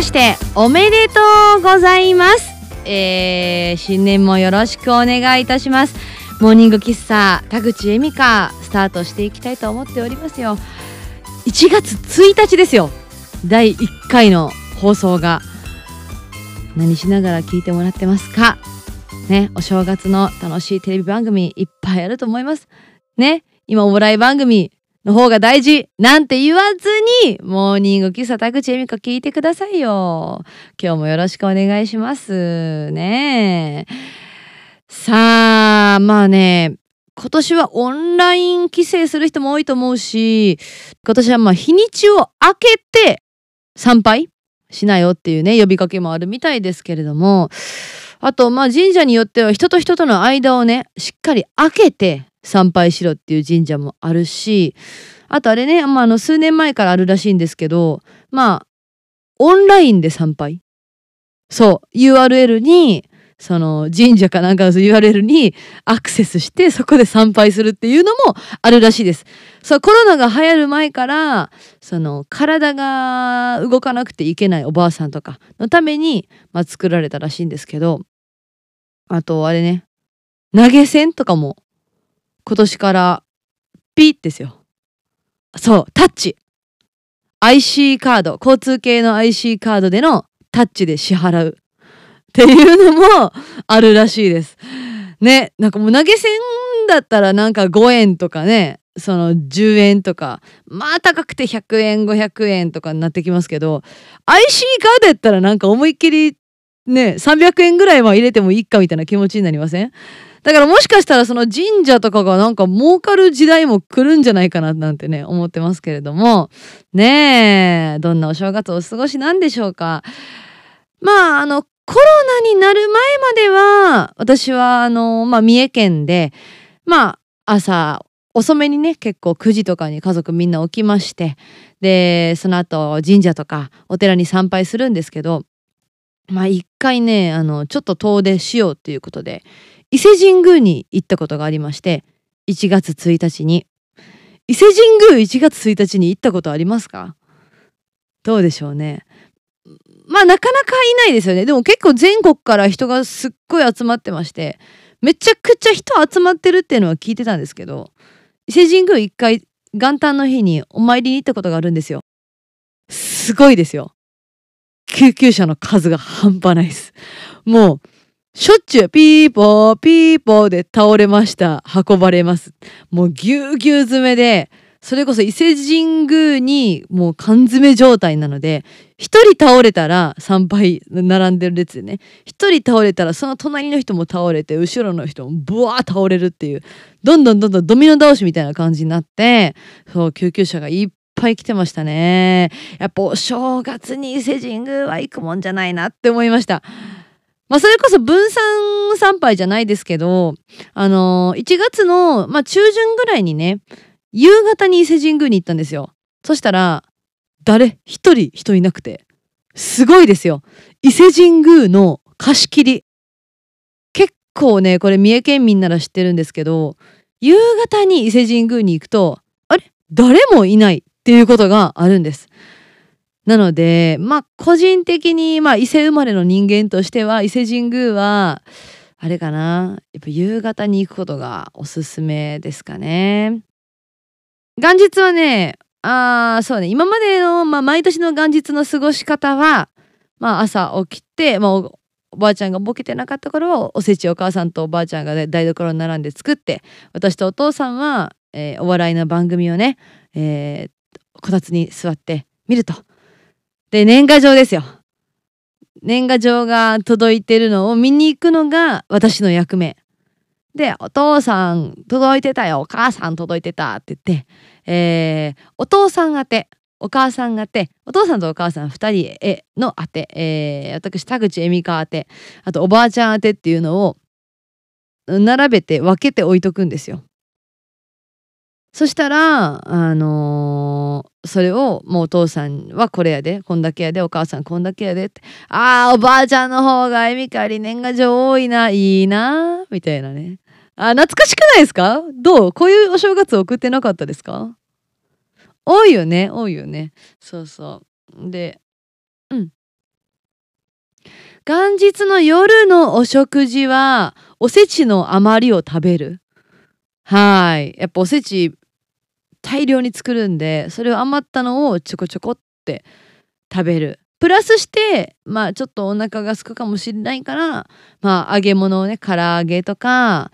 ましておめでとうございます。えー、新年もよろしくお願いいたします。モーニング喫茶田口恵美香スタートしていきたいと思っておりますよ。1月1日ですよ。第1回の放送が。何しながら聞いてもらってますか？ねお正月の楽しいテレビ番組いっぱいあると思います。ね今お笑い番組の方が大事。なんて言わずにモーニング喫茶田口恵美子聞いてくださいよ。今日もよろしくお願いしますね。さあまあね今年はオンライン帰省する人も多いと思うし今年はまあ日にちを明けて参拝しなよっていうね呼びかけもあるみたいですけれども。あとまあ神社によっては人と人との間をねしっかり開けて参拝しろっていう神社もあるしあとあれね、まあ、あの数年前からあるらしいんですけどまあオンラインで参拝そう URL にその神社かなんかの URL にアクセスしてそこで参拝するっていうのもあるらしいです。そうコロナが流行る前からその体が動かなくていけないおばあさんとかのために、まあ、作られたらしいんですけどあとあれね投げ銭とかも今年からピッですよ。そうタッチ IC カード交通系の IC カードでのタッチで支払うっていうのもあるらしいです。ねなんかもう投げ銭だったらなんか5円とかねその10円とかまあ高くて100円500円とかになってきますけど IC カードやったらなんか思いっきりね300円ぐらいは入れてもいいかみたいな気持ちになりません？だからもしかしたらその神社とかがなんか儲かる時代も来るんじゃないかななんてね思ってますけれども。ねえどんなお正月お過ごしなんでしょうか。まああのコロナになる前までは私はあの、まあ、三重県でまあ朝遅めにね結構9時とかに家族みんな起きましてでその後神社とかお寺に参拝するんですけどまあ一回ねあのちょっと遠出しようっていうことで伊勢神宮に行ったことがありまして1月1日に。伊勢神宮1月1日に行ったことありますか？どうでしょうね。まあなかなかいないですよね。でも結構全国から人がすっごい集まってましてめちゃくちゃ人集まってるっていうのは聞いてたんですけど伊勢神宮一回元旦の日にお参りに行ったことがあるんですよ。すごいですよ。救急車の数が半端ないです。もうしょっちゅうピーポーピーポーで倒れました。運ばれます。もうぎゅうぎゅう詰めでそれこそ伊勢神宮にもう缶詰状態なので一人倒れたら参拝並んでる列でね一人倒れたらその隣の人も倒れて後ろの人もブワー倒れるっていうどんどんどんどんドミノ倒しみたいな感じになってそう救急車がいっぱい来てましたね。やっぱお正月に伊勢神宮は行くもんじゃないなって思いました。まあ、それこそ分散参拝じゃないですけど、あのー、1月の、まあ、中旬ぐらいにね、夕方に伊勢神宮に行ったんですよ。そしたら、誰？一人人いなくて。すごいですよ。伊勢神宮の貸し切り。結構ね、これ三重県民なら知ってるんですけど、夕方に伊勢神宮に行くと、あれ？誰もいないっていうことがあるんです。なので、まあ個人的に、まあ伊勢生まれの人間としては、伊勢神宮は、あれかな、やっぱ夕方に行くことがおすすめですかね。元日はね、あ、そうね、今までの、まあ、毎年の元日の過ごし方は、まあ、朝起きて、まあ、おばあちゃんがボケてなかった頃はおせちお母さんとおばあちゃんが台所に並んで作って私とお父さんは、えー、お笑いの番組をね、えー、こたつに座って見ると。で年賀状ですよ。年賀状が届いてるのを見に行くのが私の役目。で、お父さん届いてたよ、お母さん届いてたって言って、えー、お父さん宛て、お母さん宛て、お父さんとお母さん2人への宛て、えー、私、田口恵美香宛て、あとおばあちゃん宛てっていうのを並べて分けて置いとくんですよ。そしたら、あのー、それをもうお父さんはこれやで、こんだけやで、お母さんこんだけやでって、ああ、おばあちゃんの方がエミカリ年賀状多いな、いいな、みたいなね。あ、懐かしくないですか？どう？こういうお正月送ってなかったですか？多いよね、多いよね。そうそう。で、うん。元日の夜のお食事はおせちの余りを食べるはいやっぱおせち大量に作るんでそれを余ったのをちょこちょこって食べる。プラスしてまあちょっとお腹が空くかもしれないからまあ揚げ物をね唐揚げとか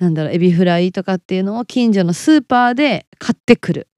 なんだろうエビフライとかっていうのを近所のスーパーで買ってくる。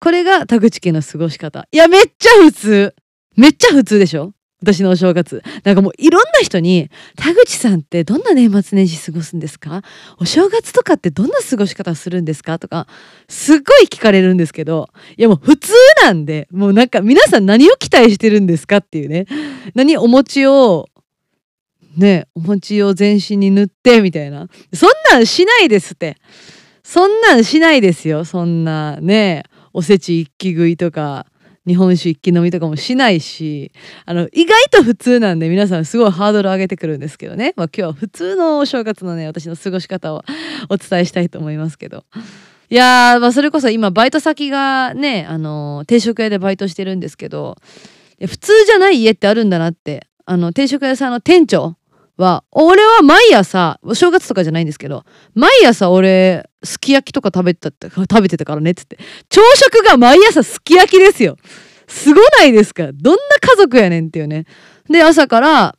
これが田口家の過ごし方。いやめっちゃ普通。めっちゃ普通でしょ？私のお正月。なんかもういろんな人に、田口さんってどんな年末年始過ごすんですか？お正月とかってどんな過ごし方するんですか？とか、すっごい聞かれるんですけど、いやもう普通なんで、もうなんか皆さん何を期待してるんですかっていうね。何お餅を、ね、お餅を全身に塗ってみたいな。そんなんしないですって。そんなんしないですよ。そんなね、おせち一気食いとか。日本酒一気飲みとかもしないしあの意外と普通なんで皆さんすごいハードル上げてくるんですけどね、まあ、今日は普通のお正月のね私の過ごし方を お伝えしたいと思いますけど。いやー、まあ、それこそ今バイト先がね、あの、定食屋でバイトしてるんですけど普通じゃない家ってあるんだなってあの定食屋さんの店長は俺は毎朝お正月とかじゃないんですけど毎朝俺すき焼きとか食べた食べてたからねっつって朝食が毎朝すき焼きですよ。すごないですか？どんな家族やねんっていうね。で朝から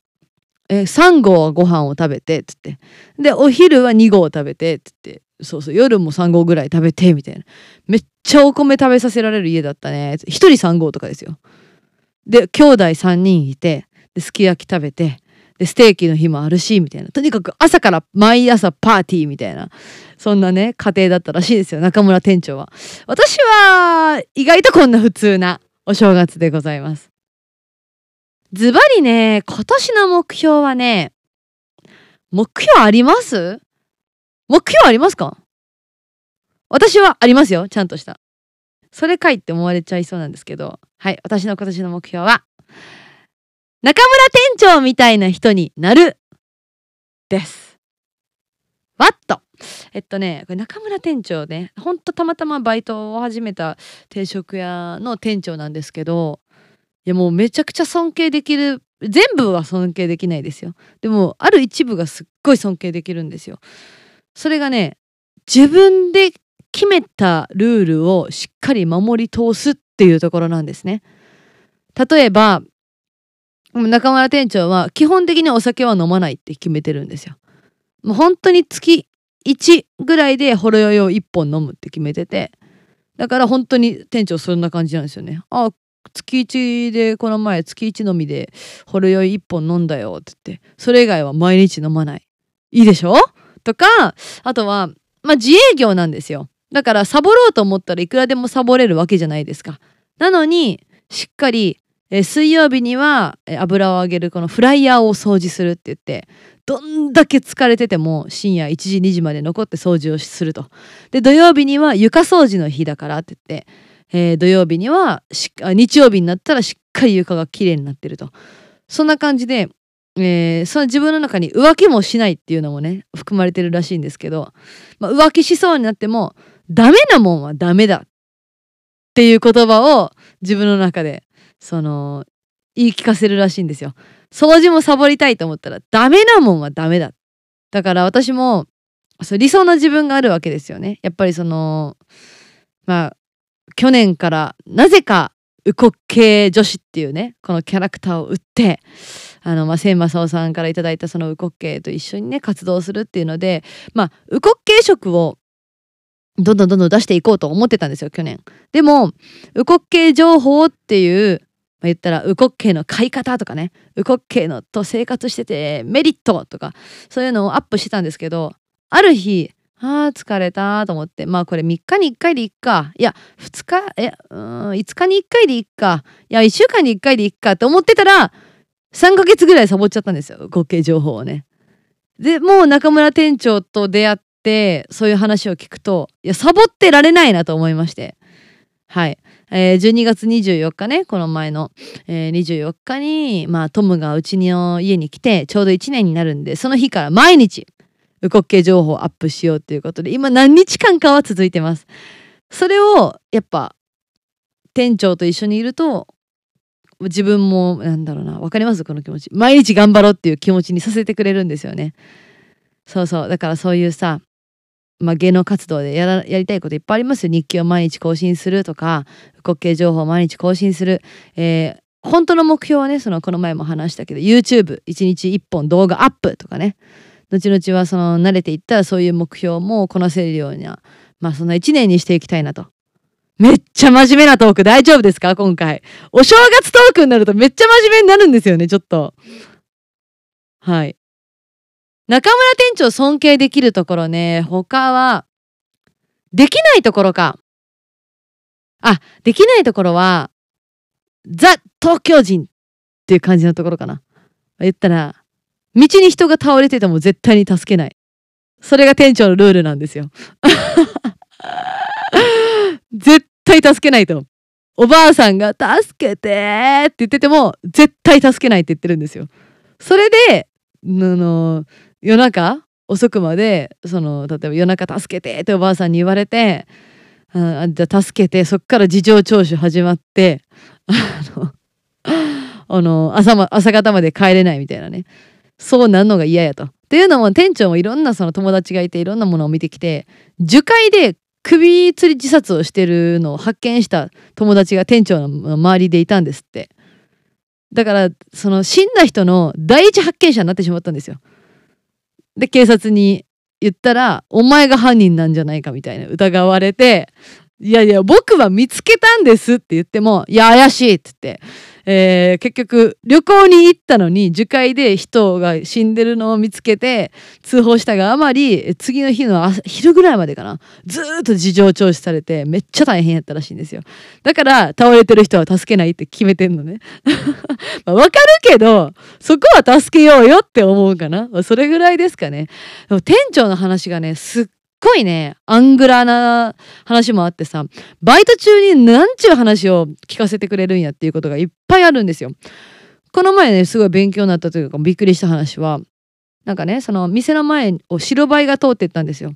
え3合ご飯を食べてっつってでお昼は2合食べてっつってそうそう夜も3合ぐらい食べてみたいな。めっちゃお米食べさせられる家だったね1人3合とかですよ。で兄弟3人いてすき焼き食べてでステーキの日もあるしみたいな。とにかく朝から毎朝パーティーみたいな。そんなね家庭だったらしいですよ中村店長は。私は意外とこんな普通なお正月でございます。ズバリね今年の目標はね目標あります？目標ありますか？私はありますよちゃんとした。それかいって思われちゃいそうなんですけど。はい私の今年の目標は中村店長みたいな人になるです。わっとえっとね、これ中村店長ね、ほんとたまたまバイトを始めた定食屋の店長なんですけど、いやもうめちゃくちゃ尊敬できる、全部は尊敬できないですよ。でも、ある一部がすっごい尊敬できるんですよ。それがね、自分で決めたルールをしっかり守り通すっていうところなんですね。例えば、中村店長は基本的にお酒は飲まないって決めてるんですよ。もう本当に月1ぐらいでほろ酔いを1本飲むって決めててだから本当に店長そんな感じなんですよね。あ月1でこの前月1飲みでほろ酔い1本飲んだよって言ってそれ以外は毎日飲まない。いいでしょ？とかあとはまあ自営業なんですよ。だからサボろうと思ったらいくらでもサボれるわけじゃないですか。なのにしっかりえー、水曜日には、油を揚げるこのフライヤーを掃除するって言ってどんだけ疲れてても深夜1時2時まで残って掃除をすると。で土曜日には床掃除の日だからって言って、えー、土曜日には日曜日になったらしっかり床がきれいになってると。そんな感じで、えー、その自分の中に浮気もしないっていうのもね含まれてるらしいんですけど、まあ、浮気しそうになってもダメなもんはダメだっていう言葉を自分の中でその言い聞かせるらしいんですよ。掃除もサボりたいと思ったらダメなもんはダメだ。だから私もそ理想の自分があるわけですよね。やっぱりそのまあ去年からなぜかウコッケ女子っていうねこのキャラクターを売ってあの、まあ、千正夫さんから頂いたそのウコッケと一緒にね活動するっていうのでまあウコッケ色をどんどんどんどん出していこうと思ってたんですよ去年。でもウコッケ情報っていうまあ、言ったらウコッケイの買い方とかね。ウコッケイのと生活しててメリットとかそういうのをアップしてたんですけどある日あー疲れたと思ってまあこれ3日に1回でいっか。いや2日えうん5日に1回でいっか。いや1週間に1回でいっかって思ってたら3ヶ月ぐらいサボっちゃったんですよ。ウコッケイ情報をね。でもう中村店長と出会ってそういう話を聞くといやサボってられないなと思いまして。はい。えー、12月24日ねこの前の、えー、24日に、まあ、トムがうちの家に来てちょうど1年になるんでその日から毎日ウコッケ情報をアップしようということで今何日間かは続いてます。それをやっぱ店長と一緒にいると自分もなんだろうなわかります？この気持ち。毎日頑張ろうっていう気持ちにさせてくれるんですよね。そうそう。だからそういうさまあ、芸能活動でやらやりたいこといっぱいありますよ日記を毎日更新するとか滑稽情報を毎日更新する、えー、本当の目標はねそのこの前も話したけど YouTube1 日1本動画アップとかね後々はその慣れていったらそういう目標もこなせるようにはまあそんな1年にしていきたいなとめっちゃ真面目なトーク大丈夫ですか今回。お正月トークになるとめっちゃ真面目になるんですよね、ちょっと。はい。中村店長尊敬できるところね、他は、できないところか。あ、できないところは、ザ・東京人っていう感じのところかな。言ったら、道に人が倒れてても絶対に助けない。それが店長のルールなんですよ。絶対助けないと。おばあさんが助けてって言ってても絶対助けないって言ってるんですよ。それで、あの、夜中遅くまで、その、例えば夜中助けてっておばあさんに言われて、あじゃあ助けて、そっから事情聴取始まって、あの、あの朝、方まで帰れないみたいなね。そうなんのが嫌やと。っていうのも店長もいろんなその友達がいていろんなものを見てきて樹海で首吊り自殺をしてるのを発見した友達が店長の周りでいたんですってだからその死んだ人の第一発見者になってしまったんですよで警察に言ったらお前が犯人なんじゃないかみたいな疑われていやいや僕は見つけたんですって言ってもいや怪しいって言ってえー、結局旅行に行ったのに樹海で人が死んでるのを見つけて通報したがあまり次の日の昼ぐらいまでかな。ずっと事情聴取されてめっちゃ大変やったらしいんですよ。だから倒れてる人は助けないって決めてんのね。まあ分かるけどそこは助けようよって思うかな。それぐらいですかね。でも店長の話がねすっごいね、アングラな話もあってさ、バイト中になんちゅう話を聞かせてくれるんやっていうことがいっぱいあるんですよ。この前ね、すごい勉強になったというか、びっくりした話は、なんかね、その店の前を白バイが通ってったんですよ。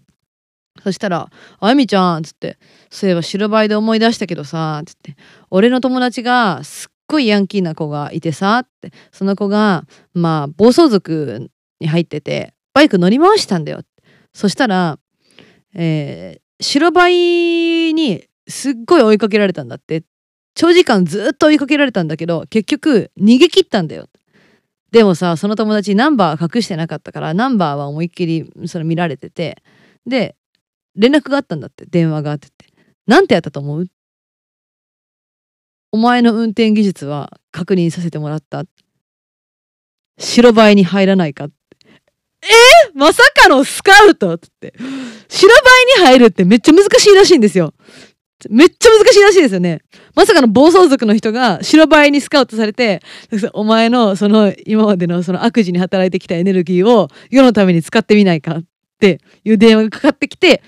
そしたら、あゆみちゃん、つって、そういえば白バイで思い出したけどさ、つって、俺の友達がすっごいヤンキーな子がいてさ、って、その子が、まあ、暴走族に入ってて、バイク乗り回したんだよ。そしたら、えー、白バイにすっごい追いかけられたんだって。長時間ずっと追いかけられたんだけど結局逃げ切ったんだよ。でもさその友達ナンバー隠してなかったからナンバーは思いっきりそれ見られてて。で連絡があったんだって電話があってって。なんてやったと思う？お前の運転技術は確認させてもらった。白バイに入らないかって。え？ー、まさかのスカウトって。白バイに入るってめっちゃ難しいらしいんですよ。めっちゃ難しいらしいですよね。まさかの暴走族の人が白バイにスカウトされて、お前のその今までのその悪事に働いてきたエネルギーを世のために使ってみないかっていう電話がかかってきて、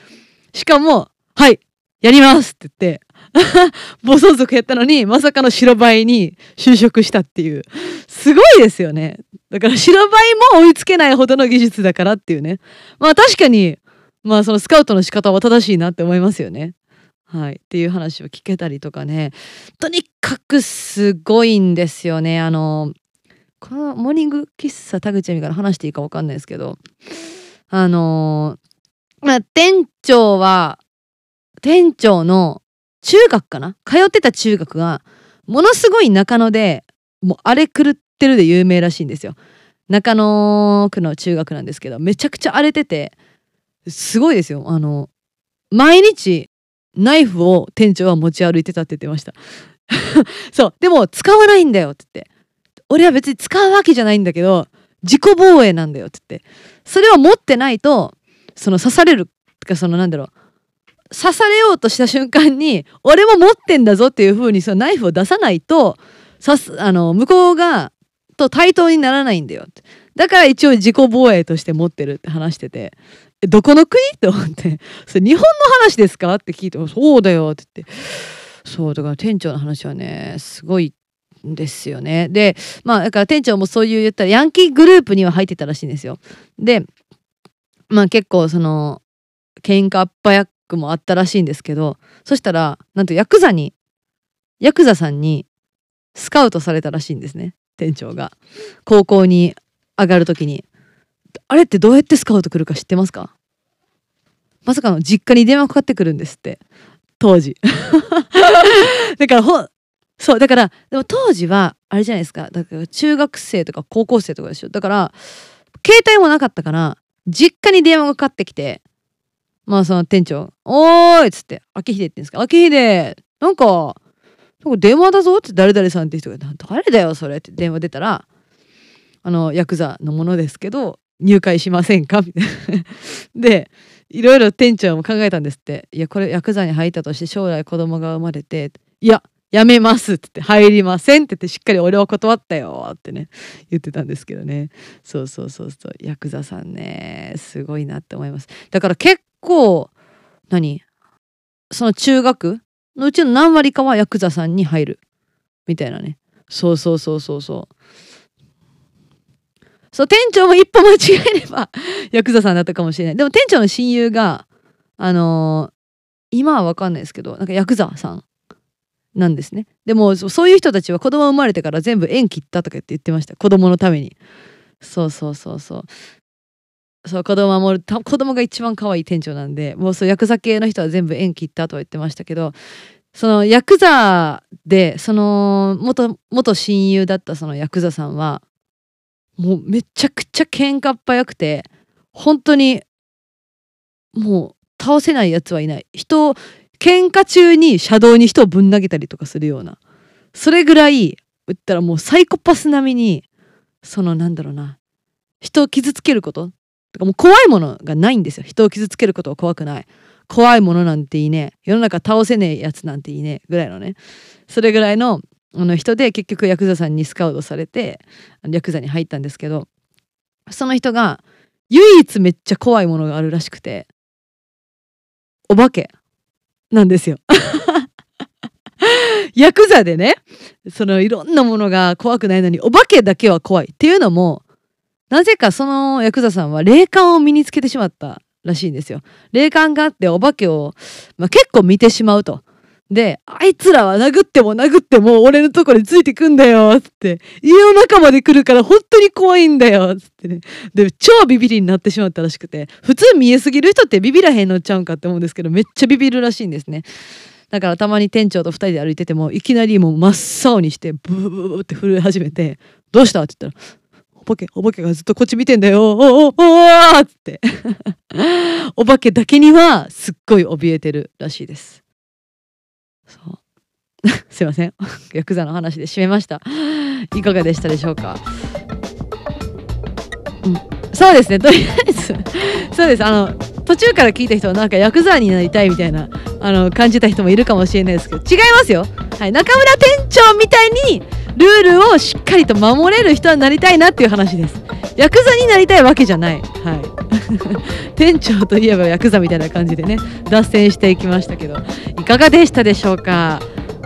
しかも、はい、やりますって言って、暴走族やったのに、まさかの白バイに就職したっていう。すごいですよね。だから白バイも追いつけないほどの技術だからっていうね。まあ確かに、まあそのスカウトの仕方は正しいなって思いますよね。はい。っていう話を聞けたりとかね。とにかくすごいんですよね。あの、このモーニング喫茶田口恵美から話していいか分かんないですけど、あのまあ店長は、店長の中学かな？通ってた中学が、ものすごい中野で、もうあれ狂ってるで有名らしいんですよ。中野区の中学なんですけど、めちゃくちゃ荒れてて、すごいですよ。あの、毎日ナイフを店長は持ち歩いてたって言ってました。そう。でも使わないんだよって言って。俺は別に使うわけじゃないんだけど、自己防衛なんだよって言って。それを持ってないと、その刺される、かそのなんだろう、刺されようとした瞬間に、俺も持ってんだぞっていう風にそのナイフを出さないと、刺す、あの、向こうが、と対等にならないんだよって。だから一応自己防衛として持ってるって話してて、どこの国？って思って、それ日本の話ですか？って聞いて、そうだよって言って。そう、だから店長の話はね、すごいんですよね。で、まあ、だから店長もそういう言ったら、ヤンキーグループには入ってたらしいんですよ。で、まあ結構その、喧嘩っ早くもあったらしいんですけど、そしたら、なんとヤクザに、ヤクザさんに、スカウトされたらしいんですね店長が。高校に上がる時に。あれってどうやってスカウト来るか知ってますか？まさかの実家に電話かかってくるんですって。当時。だからほそうだからでも当時はあれじゃないですか。だから中学生とか高校生とかでしょ。だから携帯もなかったから実家に電話がかかってきてまあその店長「おーい!」っつって「秋秀って言うんですか？秋秀なんかなんか電話だぞ」って誰々さんって人が「誰だよそれ」って電話出たらあのヤクザのものですけど入会しませんか？みたいな。でいろいろ店長も考えたんですって。いやこれヤクザに入ったとして将来子供が生まれていややめますって言って入りませんって言ってしっかり俺は断ったよってね言ってたんですけどね。そうそうそうそう。ヤクザさんねすごいなって思います。だから結構何？その中学のうちの何割かはヤクザさんに入る。みたいなね。そうそうそうそうそう。そう店長も一歩間違えればヤクザさんだったかもしれない。でも店長の親友があのー、今は分かんないですけどなんかヤクザさんなんですね。でもそういう人たちは子供生まれてから全部縁切ったとか言って言ってました。子供のために。そうそうそうそう。そう子供守る子供が一番可愛い店長なんでもうそうヤクザ系の人は全部縁切ったとは言ってましたけどそのヤクザでその元元親友だったそのヤクザさんはもうめちゃくちゃ喧嘩っ早くて本当にもう倒せないやつはいない。人を喧嘩中に車道に人をぶん投げたりとかするようなそれぐらい言ったらもうサイコパス並みにそのなんだろうな人を傷つけることとかもう怖いものがないんですよ。人を傷つけることは怖くない。怖いものなんていいね。世の中倒せねえやつなんていいね。ぐらいのね。それぐらいのあの人で結局ヤクザさんにスカウトされてヤクザに入ったんですけどその人が唯一めっちゃ怖いものがあるらしくてお化けなんですよ。ヤクザでねそのいろんなものが怖くないのにお化けだけは怖いっていうのもなぜかそのヤクザさんは霊感を身につけてしまったらしいんですよ。霊感があってお化けを、まあ、結構見てしまうと。で、あいつらは殴っても殴っても俺のとこについてくんだよ、つって。家の中まで来るから本当に怖いんだよ、つってね。で、超ビビりになってしまったらしくて、普通見えすぎる人ってビビらへんのちゃうんかって思うんですけど、めっちゃビビるらしいんですね。だからたまに店長と2人で歩いててもいきなりもう真っ青にしてブーブーって震え始めて「どうした?」って言ったら「化けお化けがずっとこっち見てんだよ。おおおおっ!」って。お化けだけにはすっごい怯えてるらしいです。そう。すいません。ヤクザの話で締めました。いかがでしたでしょうか？うん。そうですね。とりあえず。そうです。あの途中から聞いた人はなんかヤクザになりたいみたいなあの感じた人もいるかもしれないですけど違いますよ、はい、中村店長みたいにルールをしっかりと守れる人になりたいなっていう話です。ヤクザになりたいわけじゃない。はい。店長といえばヤクザみたいな感じでね脱線していきましたけどいかがでしたでしょうか？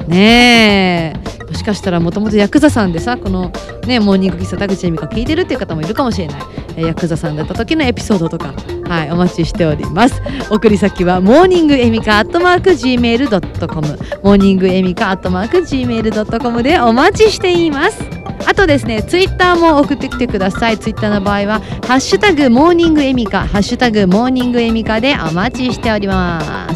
ねえ。もしかしたらもともとヤクザさんでさこのねモーニング喫茶田口恵美香聞いてるっていう方もいるかもしれない、えヤクザさんだった時のエピソードとかはいお待ちしております。送り先はモーニングエミカアットマーク Gmail.com モーニングエミカアットマーク Gmail.com でお待ちしています。あとですねツイッターも送ってきてください。ツイッターの場合はハッシュタグモーニングエミカハッシュタグモーニングエミカでお待ちしております。